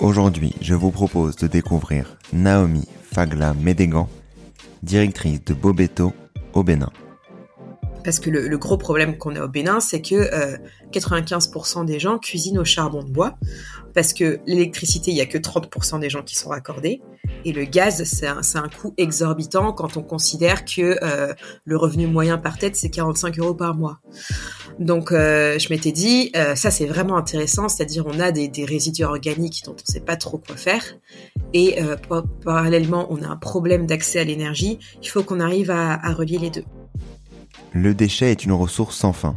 Aujourd'hui, je vous propose de découvrir Naomi Fagla Médégan, directrice de Bobeto au Bénin. Parce que le, gros problème qu'on a au Bénin, c'est que 95% euh, des gens cuisinent au charbon de bois, parce que l'électricité, il n'y a que 30% des gens qui sont raccordés, et le gaz, c'est un, un, coût exorbitant quand on considère que euh, le revenu moyen par tête, c'est 45 euros par mois. Donc, euh, je m'étais dit, ça c'est vraiment intéressant, c'est-à-dire on a des, des, résidus organiques dont on ne sait pas trop quoi faire, et parallèlement, on a un problème d'accès à l'énergie, il faut qu'on arrive à, à relier les deux. Le déchet est une ressource sans fin.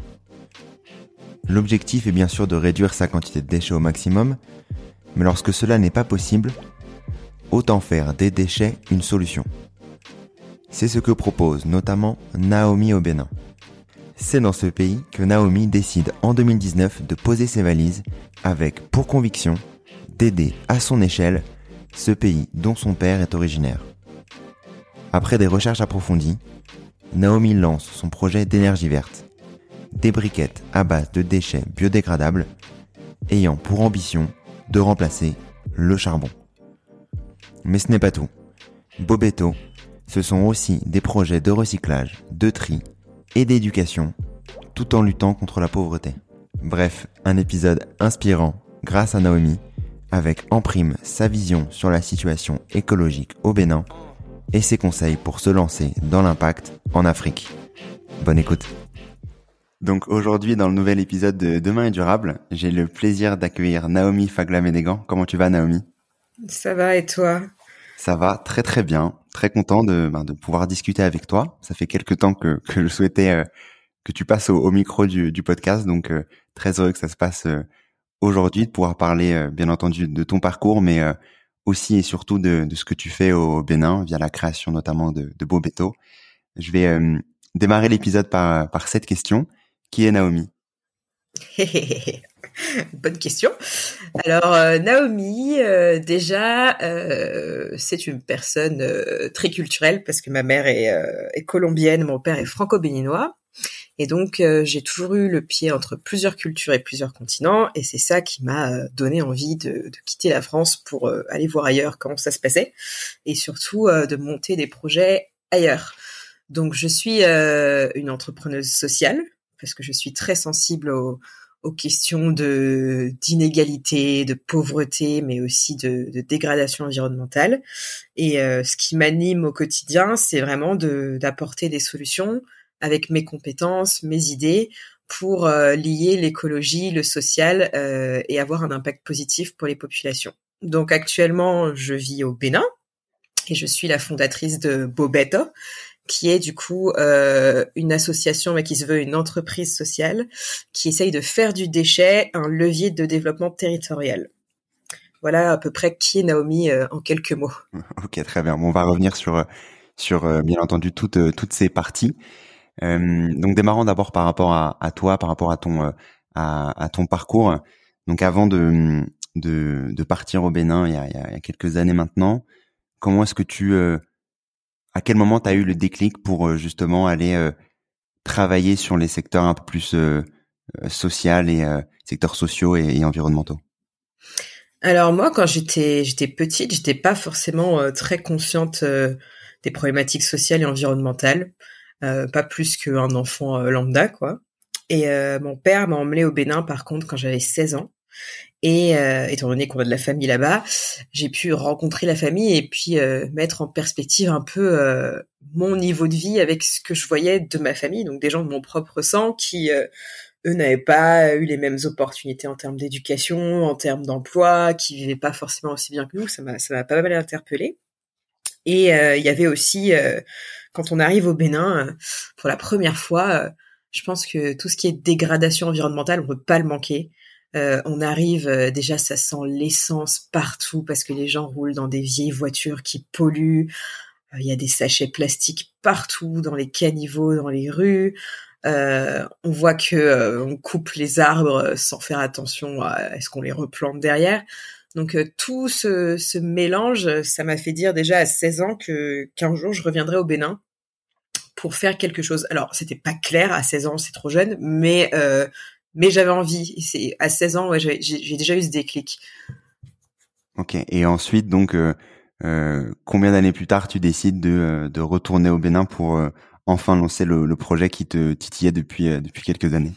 L'objectif est bien sûr de réduire sa quantité de déchets au maximum, mais lorsque cela n'est pas possible, autant faire des déchets une solution. C'est ce que propose notamment Naomi au Bénin. C'est dans ce pays que Naomi décide en 2019 de poser ses valises avec pour conviction d'aider à son échelle ce pays dont son père est originaire. Après des recherches approfondies, Naomi lance son projet d'énergie verte. Des briquettes à base de déchets biodégradables ayant pour ambition de remplacer le charbon. Mais ce n'est pas tout. Bobeto, ce sont aussi des projets de recyclage, de tri et d'éducation, tout en luttant contre la pauvreté. Bref, un épisode inspirant grâce à Naomi, avec en prime sa vision sur la situation écologique au Bénin et ses conseils pour se lancer dans l'impact en Afrique. Bonne écoute. Donc aujourd'hui, dans le nouvel épisode de Demain est durable, j'ai le plaisir d'accueillir Naomi Fagla-Ménégan. Comment tu vas, Naomi? Ça va et toi? Ça va très très bien. Très content de, ben, de pouvoir discuter avec toi. Ça fait quelques temps que, que je souhaitais euh, que tu passes au, micro du, du, podcast, donc euh, très heureux que ça se passe euh, aujourd'hui, de pouvoir parler bien entendu de ton parcours, mais aussi et surtout de, de, ce que tu fais au Bénin via la création notamment de, de Bobeto. Je vais euh, démarrer l'épisode par, par cette question. Qui est Naomi? Bonne question. Alors euh, Naomi, euh, déjà, c'est une personne très culturelle parce que ma mère est, est colombienne, mon père est franco-béninois. Et donc, euh, j'ai toujours eu le pied entre plusieurs cultures et plusieurs continents, et c'est ça qui m'a euh, donné envie de, quitter la France pour euh, aller voir ailleurs comment ça se passait, et surtout de monter des projets ailleurs. Donc, je suis une entrepreneuse sociale, parce que je suis très sensible aux, questions de d'inégalité, de pauvreté, mais aussi de, de dégradation environnementale. Et ce qui m'anime au quotidien, c'est vraiment d'apporter des solutions avec mes compétences, mes idées pour euh, lier l'écologie, le social euh, et avoir un impact positif pour les populations. Donc actuellement, je vis au Bénin et je suis la fondatrice de Bobeto, qui est du coup euh, une association mais qui se veut une entreprise sociale qui essaye de faire du déchet un levier de développement territorial. Voilà à peu près qui est Naomi en quelques mots. Ok, très bien. Bon, on va revenir sur sur bien entendu toutes toutes ces parties. Euh, donc démarrons d'abord par rapport à, à, toi, par rapport à ton euh, à, à, ton parcours. Donc avant de, de, de partir au Bénin il y, a, il y a quelques années maintenant, comment est-ce que tu, à quel moment tu as eu le déclic pour justement aller travailler sur les secteurs un peu plus social et secteurs sociaux et environnementaux? Alors moi, quand j'étais j'étais petite, j'étais pas forcément euh, très consciente euh, des problématiques sociales et environnementales, euh, pas plus qu'un enfant lambda quoi. Et mon père m'a emmené au Bénin par contre quand j'avais 16 ans. Et étant donné qu'on a de la famille là-bas, j'ai pu rencontrer la famille et puis mettre en perspective un peu mon niveau de vie avec ce que je voyais de ma famille, donc des gens de mon propre sang qui eux n'avaient pas eu les mêmes opportunités en termes d'éducation, en termes d'emploi, qui vivaient pas forcément aussi bien que nous. Ça m'a, ça m'a pas mal interpellé. Et euh, il y avait aussi, euh, quand on arrive au Bénin, euh, pour la première fois, je pense que tout ce qui est dégradation environnementale, on peut pas le manquer. on arrive, déjà ça sent l'essence partout parce que les gens roulent dans des vieilles voitures qui polluent. Il y a des sachets plastiques partout, dans les caniveaux, dans les rues. Euh, on voit que euh, on coupe les arbres sans faire attention à est-ce qu'on les replante derrière. Donc euh, tout ce, mélange, ça m'a fait dire déjà à 16 ans que qu'un jour je reviendrai au Bénin pour faire quelque chose. Alors c'était pas clair à 16 ans, c'est trop jeune, mais mais j'avais envie. C'est à 16 ans, ouais, j'ai déjà eu ce déclic. Ok. Et ensuite, donc, combien d'années plus tard, tu décides de, de retourner au Bénin pour enfin lancer le, projet qui te titillait depuis, euh, depuis quelques années?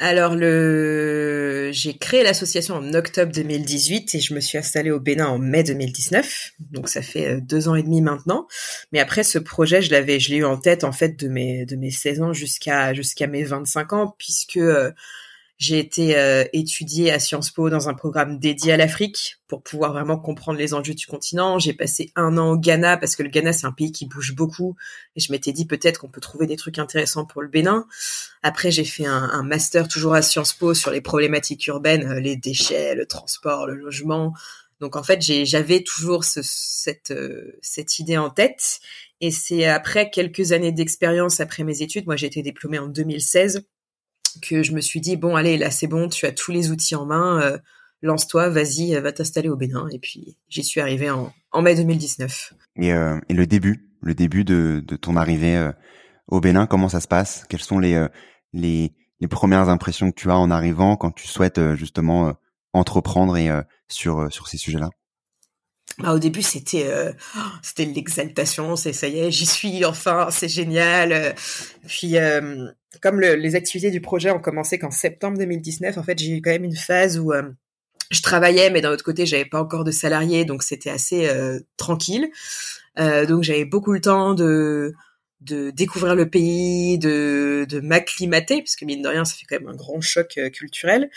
Alors le j'ai créé l'association en octobre 2018 et je me suis installée au Bénin en mai 2019. Donc ça fait euh, deux ans et demi maintenant. Mais après ce projet, je l'avais je l'ai eu en tête en fait de mes de mes 16 ans jusqu'à jusqu'à mes 25 ans puisque euh, j'ai été euh, étudiée à Sciences Po dans un programme dédié à l'Afrique pour pouvoir vraiment comprendre les enjeux du continent. J'ai passé un an au Ghana parce que le Ghana c'est un pays qui bouge beaucoup et je m'étais dit peut-être qu'on peut trouver des trucs intéressants pour le Bénin. Après j'ai fait un, un, master toujours à Sciences Po sur les problématiques urbaines, euh, les déchets, le transport, le logement. Donc en fait j'avais toujours ce, cette euh, cette idée en tête et c'est après quelques années d'expérience après mes études, moi j'ai été diplômée en 2016 que je me suis dit bon allez là c'est bon tu as tous les outils en main euh, lance-toi vas-y euh, va t'installer au Bénin. Et puis j'y suis arrivée en, en mai 2019 et, euh, et le début le début de, de ton arrivée au Bénin comment ça se passe? Quelles sont les, les les premières impressions que tu as en arrivant quand tu souhaites justement entreprendre et sur sur ces sujets-là? Bah, au début, c'était euh, c'était l'exaltation, c'est ça y est, j'y suis enfin, c'est génial. Puis euh, comme le, les activités du projet ont commencé qu'en septembre 2019, en fait, j'ai eu quand même une phase où euh, je travaillais, mais d'un autre côté, j'avais pas encore de salariés, donc c'était assez tranquille. donc j'avais beaucoup le temps de de découvrir le pays, de de m'acclimater, parce que mine de rien, ça fait quand même un grand choc culturel.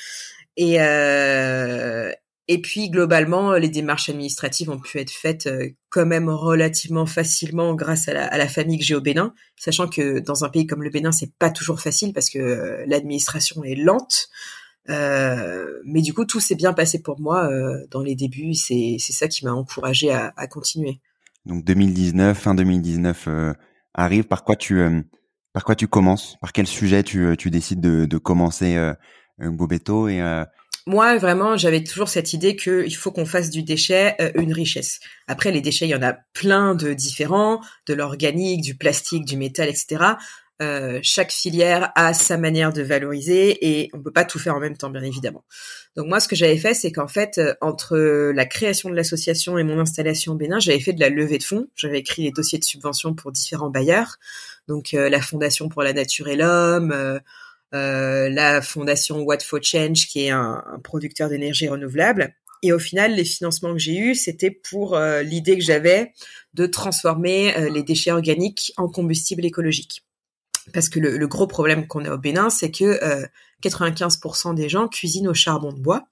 Et, euh, et puis globalement, les démarches administratives ont pu être faites euh, quand même relativement facilement grâce à la, famille que j'ai au Bénin, sachant que dans un pays comme le Bénin, c'est pas toujours facile parce que euh, l'administration est lente. Euh, mais du coup, tout s'est bien passé pour moi dans les débuts. C'est c'est ça qui m'a encouragé à, à, continuer. Donc 2019, fin 2019 arrive. Par quoi tu par quoi tu commences? Par quel sujet tu tu décides de, de commencer Bobeto et moi, vraiment, j'avais toujours cette idée qu'il faut qu'on fasse du déchet euh, une richesse. Après, les déchets, il y en a plein de différents, de l'organique, du plastique, du métal, etc. Euh, chaque filière a sa manière de valoriser et on peut pas tout faire en même temps, bien évidemment. Donc moi, ce que j'avais fait, c'est qu'en fait, euh, entre la création de l'association et mon installation au Bénin, j'avais fait de la levée de fonds. J'avais écrit les dossiers de subvention pour différents bailleurs, donc la Fondation pour la Nature et l'Homme la fondation What for Change, qui est un, producteur d'énergie renouvelable. Et au final, les financements que j'ai eus, c'était pour euh, l'idée que j'avais de transformer euh, les déchets organiques en combustible écologique. Parce que le, gros problème qu'on a au Bénin, c'est que 95% des gens cuisinent au charbon de bois,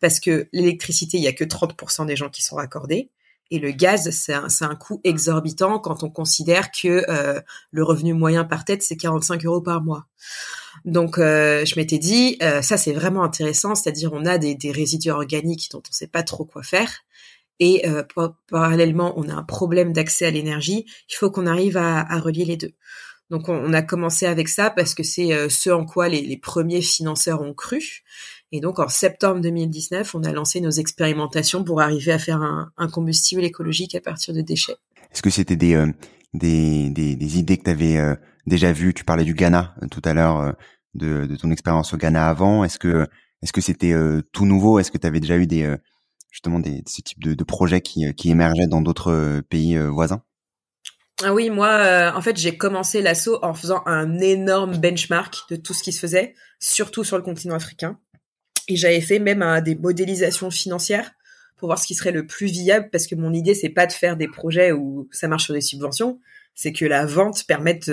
parce que l'électricité, il y a que 30% des gens qui sont raccordés. Et le gaz, c'est un, un, coût exorbitant quand on considère que le revenu moyen par tête, c'est 45 euros par mois. Donc euh, je m'étais dit, euh, ça c'est vraiment intéressant, c'est-à-dire on a des, résidus organiques dont on ne sait pas trop quoi faire. Et euh, parallèlement, on a un problème d'accès à l'énergie. Il faut qu'on arrive à, relier les deux. Donc on, a commencé avec ça parce que c'est ce en quoi les, les, premiers financeurs ont cru. Et donc en septembre 2019, on a lancé nos expérimentations pour arriver à faire un, un combustible écologique à partir de déchets. Est-ce que c'était des, des, des, des, idées que tu avais déjà vues? Tu parlais du Ghana tout à l'heure, de, de, ton expérience au Ghana avant. Est-ce que est-ce que c'était tout nouveau? Est-ce que tu avais déjà eu des justement des, ce type de, de projets qui, qui émergeaient dans d'autres pays voisins? Ah oui, moi, euh, en fait, j'ai commencé l'assaut en faisant un énorme benchmark de tout ce qui se faisait, surtout sur le continent africain. Et j'avais fait même euh, des modélisations financières pour voir ce qui serait le plus viable, parce que mon idée, c'est pas de faire des projets où ça marche sur des subventions, c'est que la vente permette,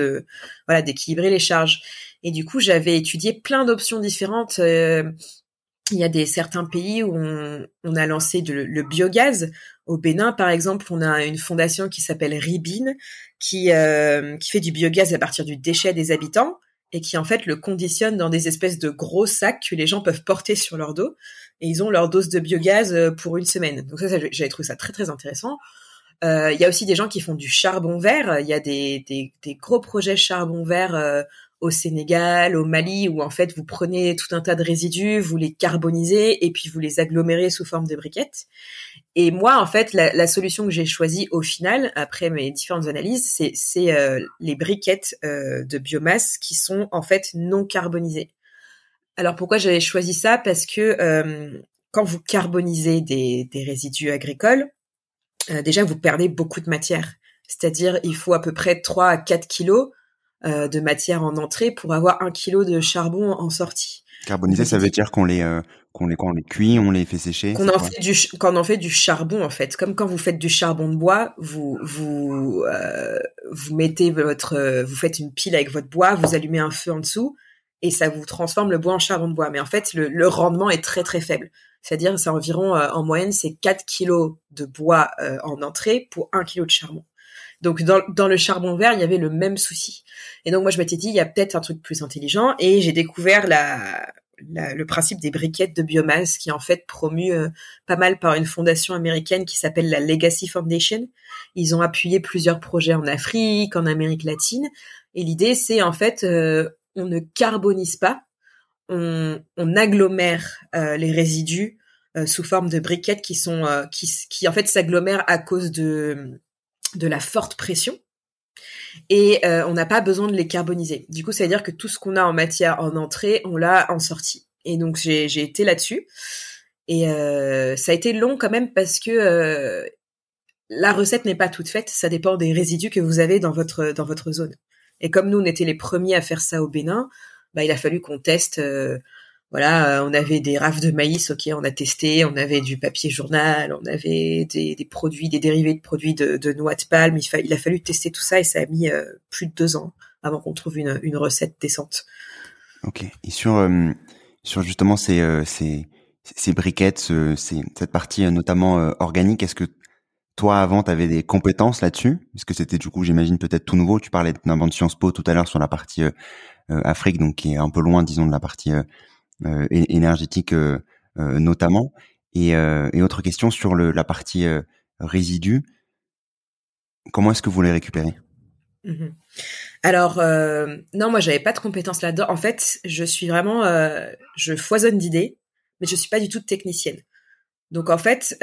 voilà, d'équilibrer les charges. Et du coup, j'avais étudié plein d'options différentes. Euh, il y a des certains pays où on, a lancé le biogaz. Au Bénin, par exemple, on a une fondation qui s'appelle Ribine, qui, euh, qui fait du biogaz à partir du déchet des habitants et qui en fait le conditionne dans des espèces de gros sacs que les gens peuvent porter sur leur dos et ils ont leur dose de biogaz euh, pour une semaine. Donc ça, j'avais trouvé ça très très intéressant. Euh, il y a aussi des gens qui font du charbon vert. Il y a des, des, des gros projets charbon vert euh, au Sénégal, au Mali, où en fait vous prenez tout un tas de résidus, vous les carbonisez et puis vous les agglomérez sous forme de briquettes. Et moi, en fait, la, solution que j'ai choisie au final, après mes différentes analyses, c'est euh, les briquettes euh, de biomasse qui sont en fait non carbonisées. Alors pourquoi j'avais choisi ça? Parce que euh, quand vous carbonisez des, des résidus agricoles, déjà vous perdez beaucoup de matière. C'est-à-dire il faut à peu près 3 à 4 kilos euh, de matière en entrée pour avoir un kilo de charbon en sortie. Carboniser, ça veut dire qu'on les euh, qu'on les qu'on les cuit, on les fait sécher. Qu'on en fait du qu'on en fait du charbon en fait, comme quand vous faites du charbon de bois, vous vous euh, vous mettez votre vous faites une pile avec votre bois, vous allumez un feu en dessous et ça vous transforme le bois en charbon de bois. Mais en fait, le, le rendement est très très faible. C'est-à-dire, c'est environ en moyenne, c'est 4 kilos de bois en entrée pour 1 kilo de charbon. Donc dans, dans, le charbon vert, il y avait le même souci. Et donc moi je m'étais dit il y a peut-être un truc plus intelligent et j'ai découvert la, le principe des briquettes de biomasse qui est en fait promu euh, pas mal par une fondation américaine qui s'appelle la Legacy Foundation. Ils ont appuyé plusieurs projets en Afrique, en Amérique latine et l'idée c'est en fait euh, on ne carbonise pas, on, on agglomère euh, les résidus sous forme de briquettes qui sont qui, qui en fait s'agglomèrent à cause de de la forte pression et euh, on n'a pas besoin de les carboniser. Du coup, ça veut dire que tout ce qu'on a en matière en entrée, on l'a en sortie. Et donc j'ai été là-dessus et euh, ça a été long quand même parce que euh, la recette n'est pas toute faite. Ça dépend des résidus que vous avez dans votre dans votre zone. Et comme nous on était les premiers à faire ça au Bénin, bah il a fallu qu'on teste voilà, euh, on avait des rafles de maïs, ok, on a testé, on avait du papier journal, on avait des, produits, des dérivés de produits de, noix de palme. Il, a fallu tester tout ça et ça a mis euh, plus de deux ans avant qu'on trouve une, recette décente. Ok. Et sur euh, sur justement ces ces, ces briquettes, cette partie notamment organique, est-ce que toi avant tu avais des compétences là-dessus? Est-ce que c'était du coup, j'imagine peut-être tout nouveau. Tu parlais d'un de Sciences Po tout à l'heure sur la partie Afrique, donc qui est un peu loin, disons, de la partie euh, énergétique euh, euh, notamment. Et, autre question sur la partie résidu. Comment est-ce que vous les récupérez? Mmh Alors non, moi j'avais pas de compétences là-dedans. En fait, je suis vraiment, je foisonne d'idées, mais je suis pas du tout technicienne. Donc en fait,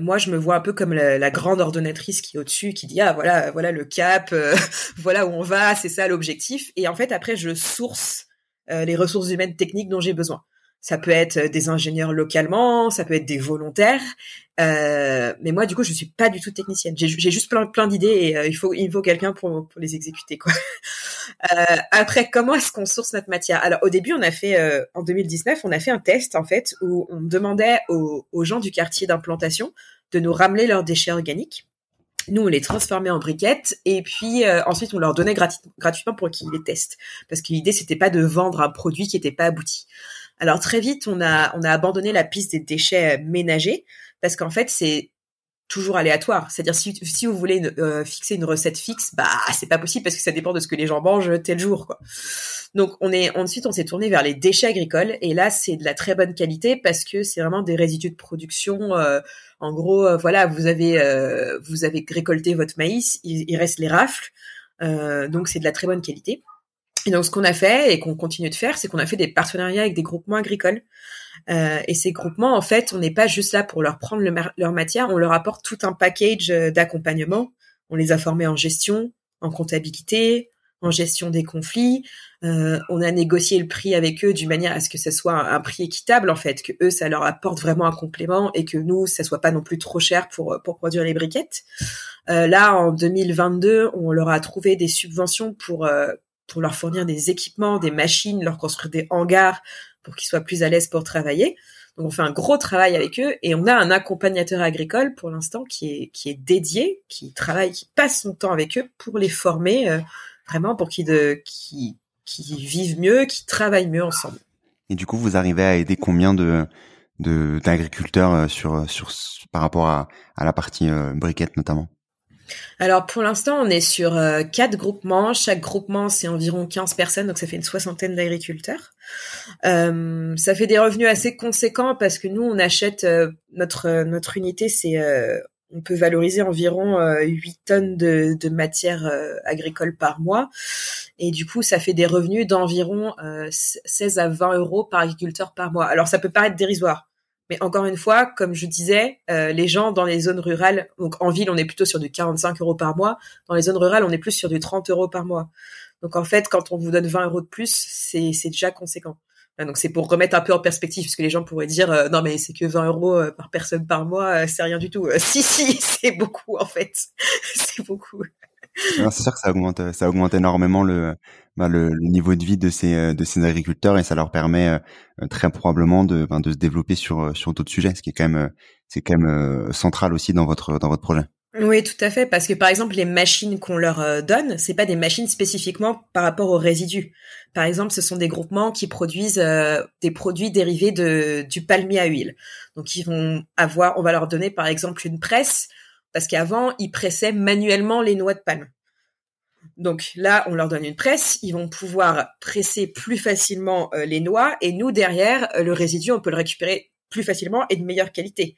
moi je me vois un peu comme la, grande ordonnatrice qui est au-dessus, qui dit ah voilà voilà le cap, voilà où on va, c'est ça l'objectif. Et en fait après je source euh, les ressources humaines techniques dont j'ai besoin. Ça peut être euh, des ingénieurs localement, ça peut être des volontaires. Euh, mais moi, du coup, je suis pas du tout technicienne. J'ai juste plein, plein d'idées et euh, il faut, il faut quelqu'un pour, pour les exécuter, quoi. Euh, après, comment est-ce qu'on source notre matière? Alors, au début, on a fait, en 2019, on a fait un test, en fait, où on demandait aux, aux gens du quartier d'implantation de nous ramener leurs déchets organiques. Nous, on les transformait en briquettes et puis euh, ensuite on leur donnait gratuitement pour qu'ils les testent. Parce que l'idée c'était pas de vendre un produit qui n'était pas abouti. Alors très vite, on a on a abandonné la piste des déchets ménagers parce qu'en fait c'est toujours aléatoire. C'est-à-dire si, si vous voulez euh, fixer une recette fixe, bah c'est pas possible parce que ça dépend de ce que les gens mangent tel jour. Quoi. Donc on est ensuite on s'est tourné vers les déchets agricoles et là c'est de la très bonne qualité parce que c'est vraiment des résidus de production. Euh, en gros, euh, voilà, vous avez vous avez récolté votre maïs, il, reste les rafles, donc c'est de la très bonne qualité. Et donc ce qu'on a fait et qu'on continue de faire, c'est qu'on a fait des partenariats avec des groupements agricoles. et ces groupements, en fait, on n'est pas juste là pour leur prendre leur matière, on leur apporte tout un package d'accompagnement. On les a formés en gestion, en comptabilité, en gestion des conflits. Euh, on a négocié le prix avec eux d'une manière à ce que ce soit un, prix équitable en fait, que eux ça leur apporte vraiment un complément et que nous ça soit pas non plus trop cher pour pour produire les briquettes. Euh, là en 2022, on leur a trouvé des subventions pour euh, pour leur fournir des équipements, des machines, leur construire des hangars pour qu'ils soient plus à l'aise pour travailler. Donc on fait un gros travail avec eux et on a un accompagnateur agricole pour l'instant qui est qui est dédié, qui travaille, qui passe son temps avec eux pour les former vraiment pour qu'ils qui qui vivent mieux, qui travaillent mieux ensemble. Et du coup, vous arrivez à aider combien de d'agriculteurs euh, sur sur par rapport à, à la partie euh, briquette notamment? Alors pour l'instant, on est sur euh, quatre groupements. Chaque groupement, c'est environ 15 personnes, donc ça fait une soixantaine d'agriculteurs. Euh, ça fait des revenus assez conséquents parce que nous, on achète notre notre unité, c'est on peut valoriser environ 8 euh, tonnes de, de matière euh, agricole par mois. Et du coup, ça fait des revenus d'environ 16 euh, à 20 euros par agriculteur par mois. Alors, ça peut paraître dérisoire. Mais encore une fois, comme je disais, les gens dans les zones rurales, donc en ville, on est plutôt sur du 45 euros par mois. Dans les zones rurales, on est plus sur du 30 euros par mois. Donc en fait, quand on vous donne 20 euros de plus, c'est déjà conséquent. Donc c'est pour remettre un peu en perspective, parce que les gens pourraient dire euh, non mais c'est que 20 euros euh, par personne par mois, euh, c'est rien du tout. si si, c'est beaucoup en fait, c'est beaucoup. c'est sûr que ça augmente, ça augmente énormément le, bah, le, niveau de vie de ces de ces agriculteurs et ça leur permet très probablement de ben, de se développer sur sur d'autres sujets, ce qui est quand même c'est quand même central aussi dans votre dans votre projet. Oui, tout à fait, parce que par exemple, les machines qu'on leur euh, donne, c'est pas des machines spécifiquement par rapport aux résidus. Par exemple, ce sont des groupements qui produisent euh, des produits dérivés de du palmier à huile. Donc, ils vont avoir, on va leur donner par exemple une presse, parce qu'avant, ils pressaient manuellement les noix de palme. Donc là, on leur donne une presse, ils vont pouvoir presser plus facilement euh, les noix, et nous derrière, le résidu, on peut le récupérer plus facilement et de meilleure qualité.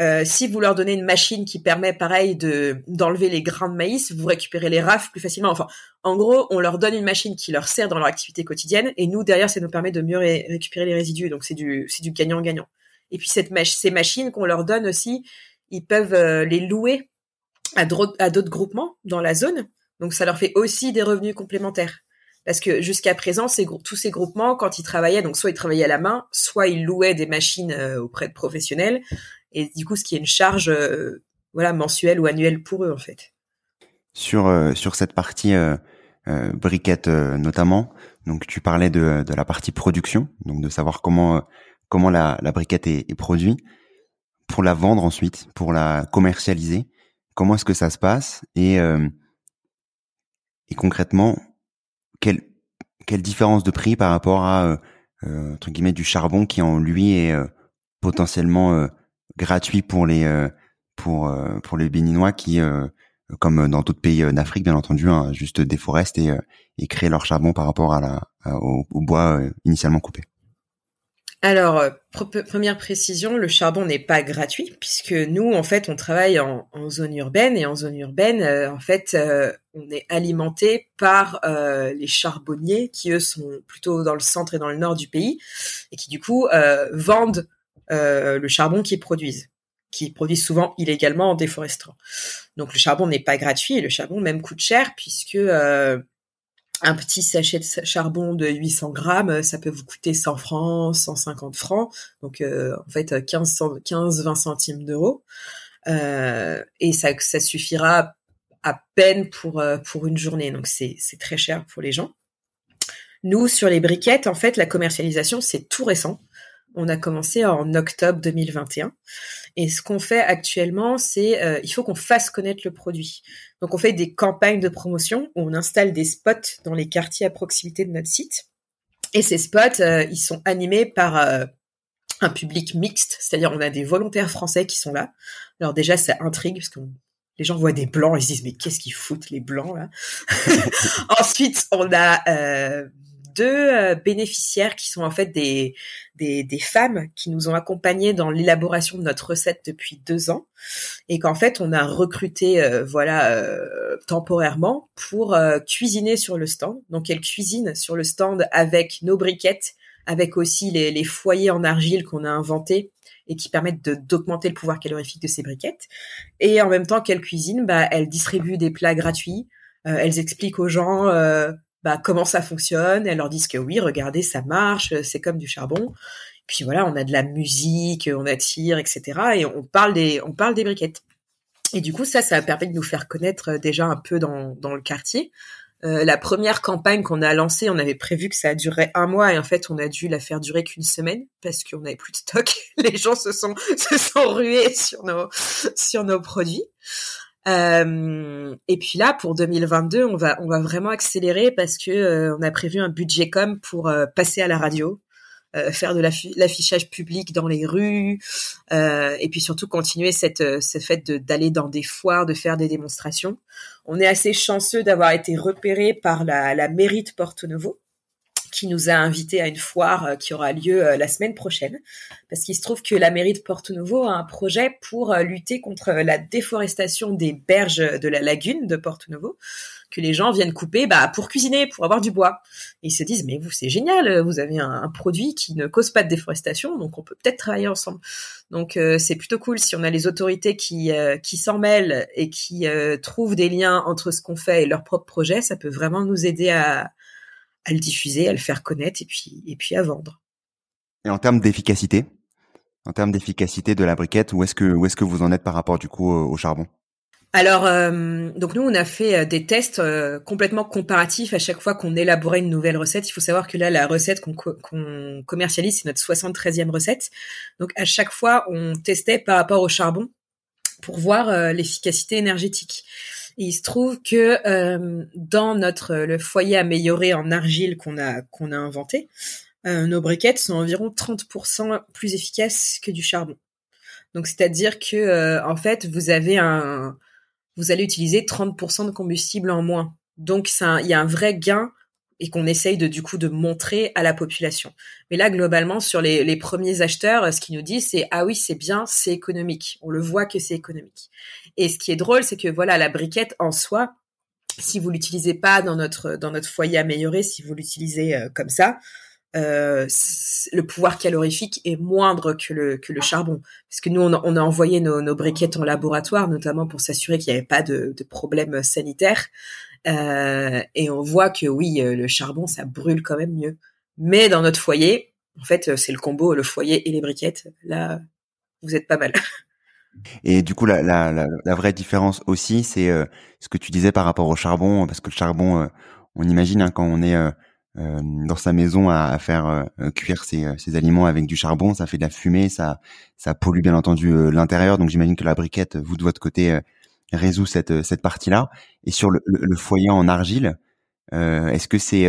Euh, si vous leur donnez une machine qui permet, pareil, de d'enlever les grains de maïs, vous récupérez les rafles plus facilement. Enfin, en gros, on leur donne une machine qui leur sert dans leur activité quotidienne, et nous derrière, ça nous permet de mieux récupérer les résidus. Donc c'est du c'est du gagnant-gagnant. Et puis cette ces machines qu'on leur donne aussi, ils peuvent euh, les louer à d'autres groupements dans la zone. Donc ça leur fait aussi des revenus complémentaires. Parce que jusqu'à présent, tous ces groupements, quand ils travaillaient, donc soit ils travaillaient à la main, soit ils louaient des machines euh, auprès de professionnels et du coup ce qui est une charge euh, voilà mensuelle ou annuelle pour eux en fait. Sur euh, sur cette partie euh, briquette notamment, donc tu parlais de, de la partie production, donc de savoir comment comment la, la briquette est, est produite pour la vendre ensuite, pour la commercialiser. Comment est-ce que ça se passe et et concrètement quelle quelle différence de prix par rapport à entre guillemets du charbon qui en lui est potentiellement gratuit pour les euh, pour euh, pour les Béninois qui euh, comme dans d'autres pays d'Afrique bien entendu hein, juste déforestent et et créent leur charbon par rapport à la au, bois initialement coupé. Alors, première précision, le charbon n'est pas gratuit puisque nous, en fait, on travaille en, zone urbaine et en zone urbaine, en fait, on est alimenté par les charbonniers qui eux sont plutôt dans le centre et dans le nord du pays et qui du coup vendent le charbon qu'ils produisent, qui produisent souvent illégalement en déforestant. Donc le charbon n'est pas gratuit et le charbon même coûte cher puisque euh, un petit sachet de charbon de 800 grammes, ça peut vous coûter 100 francs, 150 francs, donc euh, en fait 15-20 centimes d'euros. et ça, suffira à peine pour, pour une journée, donc c'est très cher pour les gens. Nous, sur les briquettes, en fait, la commercialisation, c'est tout récent. On a commencé en octobre 2021. Et ce qu'on fait actuellement, c'est euh, il faut qu'on fasse connaître le produit. Donc on fait des campagnes de promotion où on installe des spots dans les quartiers à proximité de notre site. Et ces spots, euh, ils sont animés par euh, un public mixte, c'est-à-dire on a des volontaires français qui sont là. Alors déjà, ça intrigue parce que les gens voient des blancs, ils se disent mais qu'est-ce qu'ils foutent les blancs là? Ensuite, on a deux euh, bénéficiaires qui sont en fait des, des, des femmes qui nous ont accompagnés dans l'élaboration de notre recette depuis deux ans et qu'en fait on a recruté euh, voilà euh, temporairement pour cuisiner sur le stand. Donc elles cuisinent sur le stand avec nos briquettes avec aussi les, les foyers en argile qu'on a inventés et qui permettent d'augmenter le pouvoir calorifique de ces briquettes. Et en même temps qu'elles cuisinent, bah, elles distribuent des plats gratuits. Euh, elles expliquent aux gens euh, bah, comment ça fonctionne. Elles leur disent que oui, regardez, ça marche, c'est comme du charbon. Puis voilà, on a de la musique, on attire, etc. Et on parle des, on parle des briquettes. Et du coup, ça, ça a permis de nous faire connaître euh, déjà un peu dans, dans le quartier. Euh, la première campagne qu'on a lancée, on avait prévu que ça durerait un mois et en fait, on a dû la faire durer qu'une semaine parce qu'on n'avait plus de stock. Les gens se sont se sont rués sur nos sur nos produits. Euh, et puis là, pour 2022, on va on va vraiment accélérer parce que euh, on a prévu un budget com pour euh, passer à la radio, euh, faire de l'affichage public dans les rues, euh, et puis surtout continuer cette euh, ce fait d'aller dans des foires, de faire des démonstrations. On est assez chanceux d'avoir été repéré par la, la mairie de Porto Novo, qui nous a invités à une foire qui aura lieu la semaine prochaine, parce qu'il se trouve que la mairie de Porto Novo a un projet pour lutter contre la déforestation des berges de la lagune de Porto Novo que les gens viennent couper bah, pour cuisiner, pour avoir du bois. Ils se disent, mais vous, c'est génial, vous avez un, produit qui ne cause pas de déforestation, donc on peut peut-être travailler ensemble. Donc euh, c'est plutôt cool si on a les autorités qui, euh, qui s'en mêlent et qui euh, trouvent des liens entre ce qu'on fait et leur propre projet, ça peut vraiment nous aider à, à le diffuser, à le faire connaître et puis, et puis à vendre. Et en termes d'efficacité, en termes d'efficacité de la briquette, où est-ce que où est-ce que vous en êtes par rapport du coup au charbon? Alors, euh, donc nous, on a fait euh, des tests euh, complètement comparatifs à chaque fois qu'on élaborait une nouvelle recette. Il faut savoir que là, la recette qu'on commercialise, c'est notre 73e recette. Donc, à chaque fois, on testait par rapport au charbon pour voir l'efficacité énergétique. Il se trouve que dans notre le foyer amélioré en argile qu'on a qu'on a inventé, nos briquettes sont environ 30% plus efficaces que du charbon. Donc, c'est-à-dire que en fait, vous avez un vous allez utiliser 30% de combustible en moins. Donc il y a un vrai gain et qu'on essaye de du coup de montrer à la population. Mais là globalement sur les, premiers acheteurs, ce qu'ils nous disent c'est ah oui c'est bien, c'est économique. On le voit que c'est économique. Et ce qui est drôle c'est que voilà la briquette en soi, si vous l'utilisez pas dans notre dans notre foyer amélioré, si vous l'utilisez euh, comme ça, euh, le pouvoir calorifique est moindre que le, que le charbon. Parce que nous, on a, envoyé nos, nos, briquettes en laboratoire, notamment pour s'assurer qu'il n'y avait pas de, de problème sanitaire. Euh, et on voit que oui, euh, le charbon, ça brûle quand même mieux. Mais dans notre foyer, en fait, c'est le combo, le foyer et les briquettes. Là, vous êtes pas mal. Et du coup, la, la, la, vraie différence aussi, c'est euh, ce que tu disais par rapport au charbon, parce que le charbon, euh, on imagine hein, quand on est euh, dans sa maison à, faire euh, cuire ses, euh, ses, aliments avec du charbon, ça fait de la fumée, ça, ça pollue bien entendu l'intérieur. Donc j'imagine que la briquette, vous de votre côté, résout cette, cette partie-là. Et sur le, foyer en argile, est-ce que c'est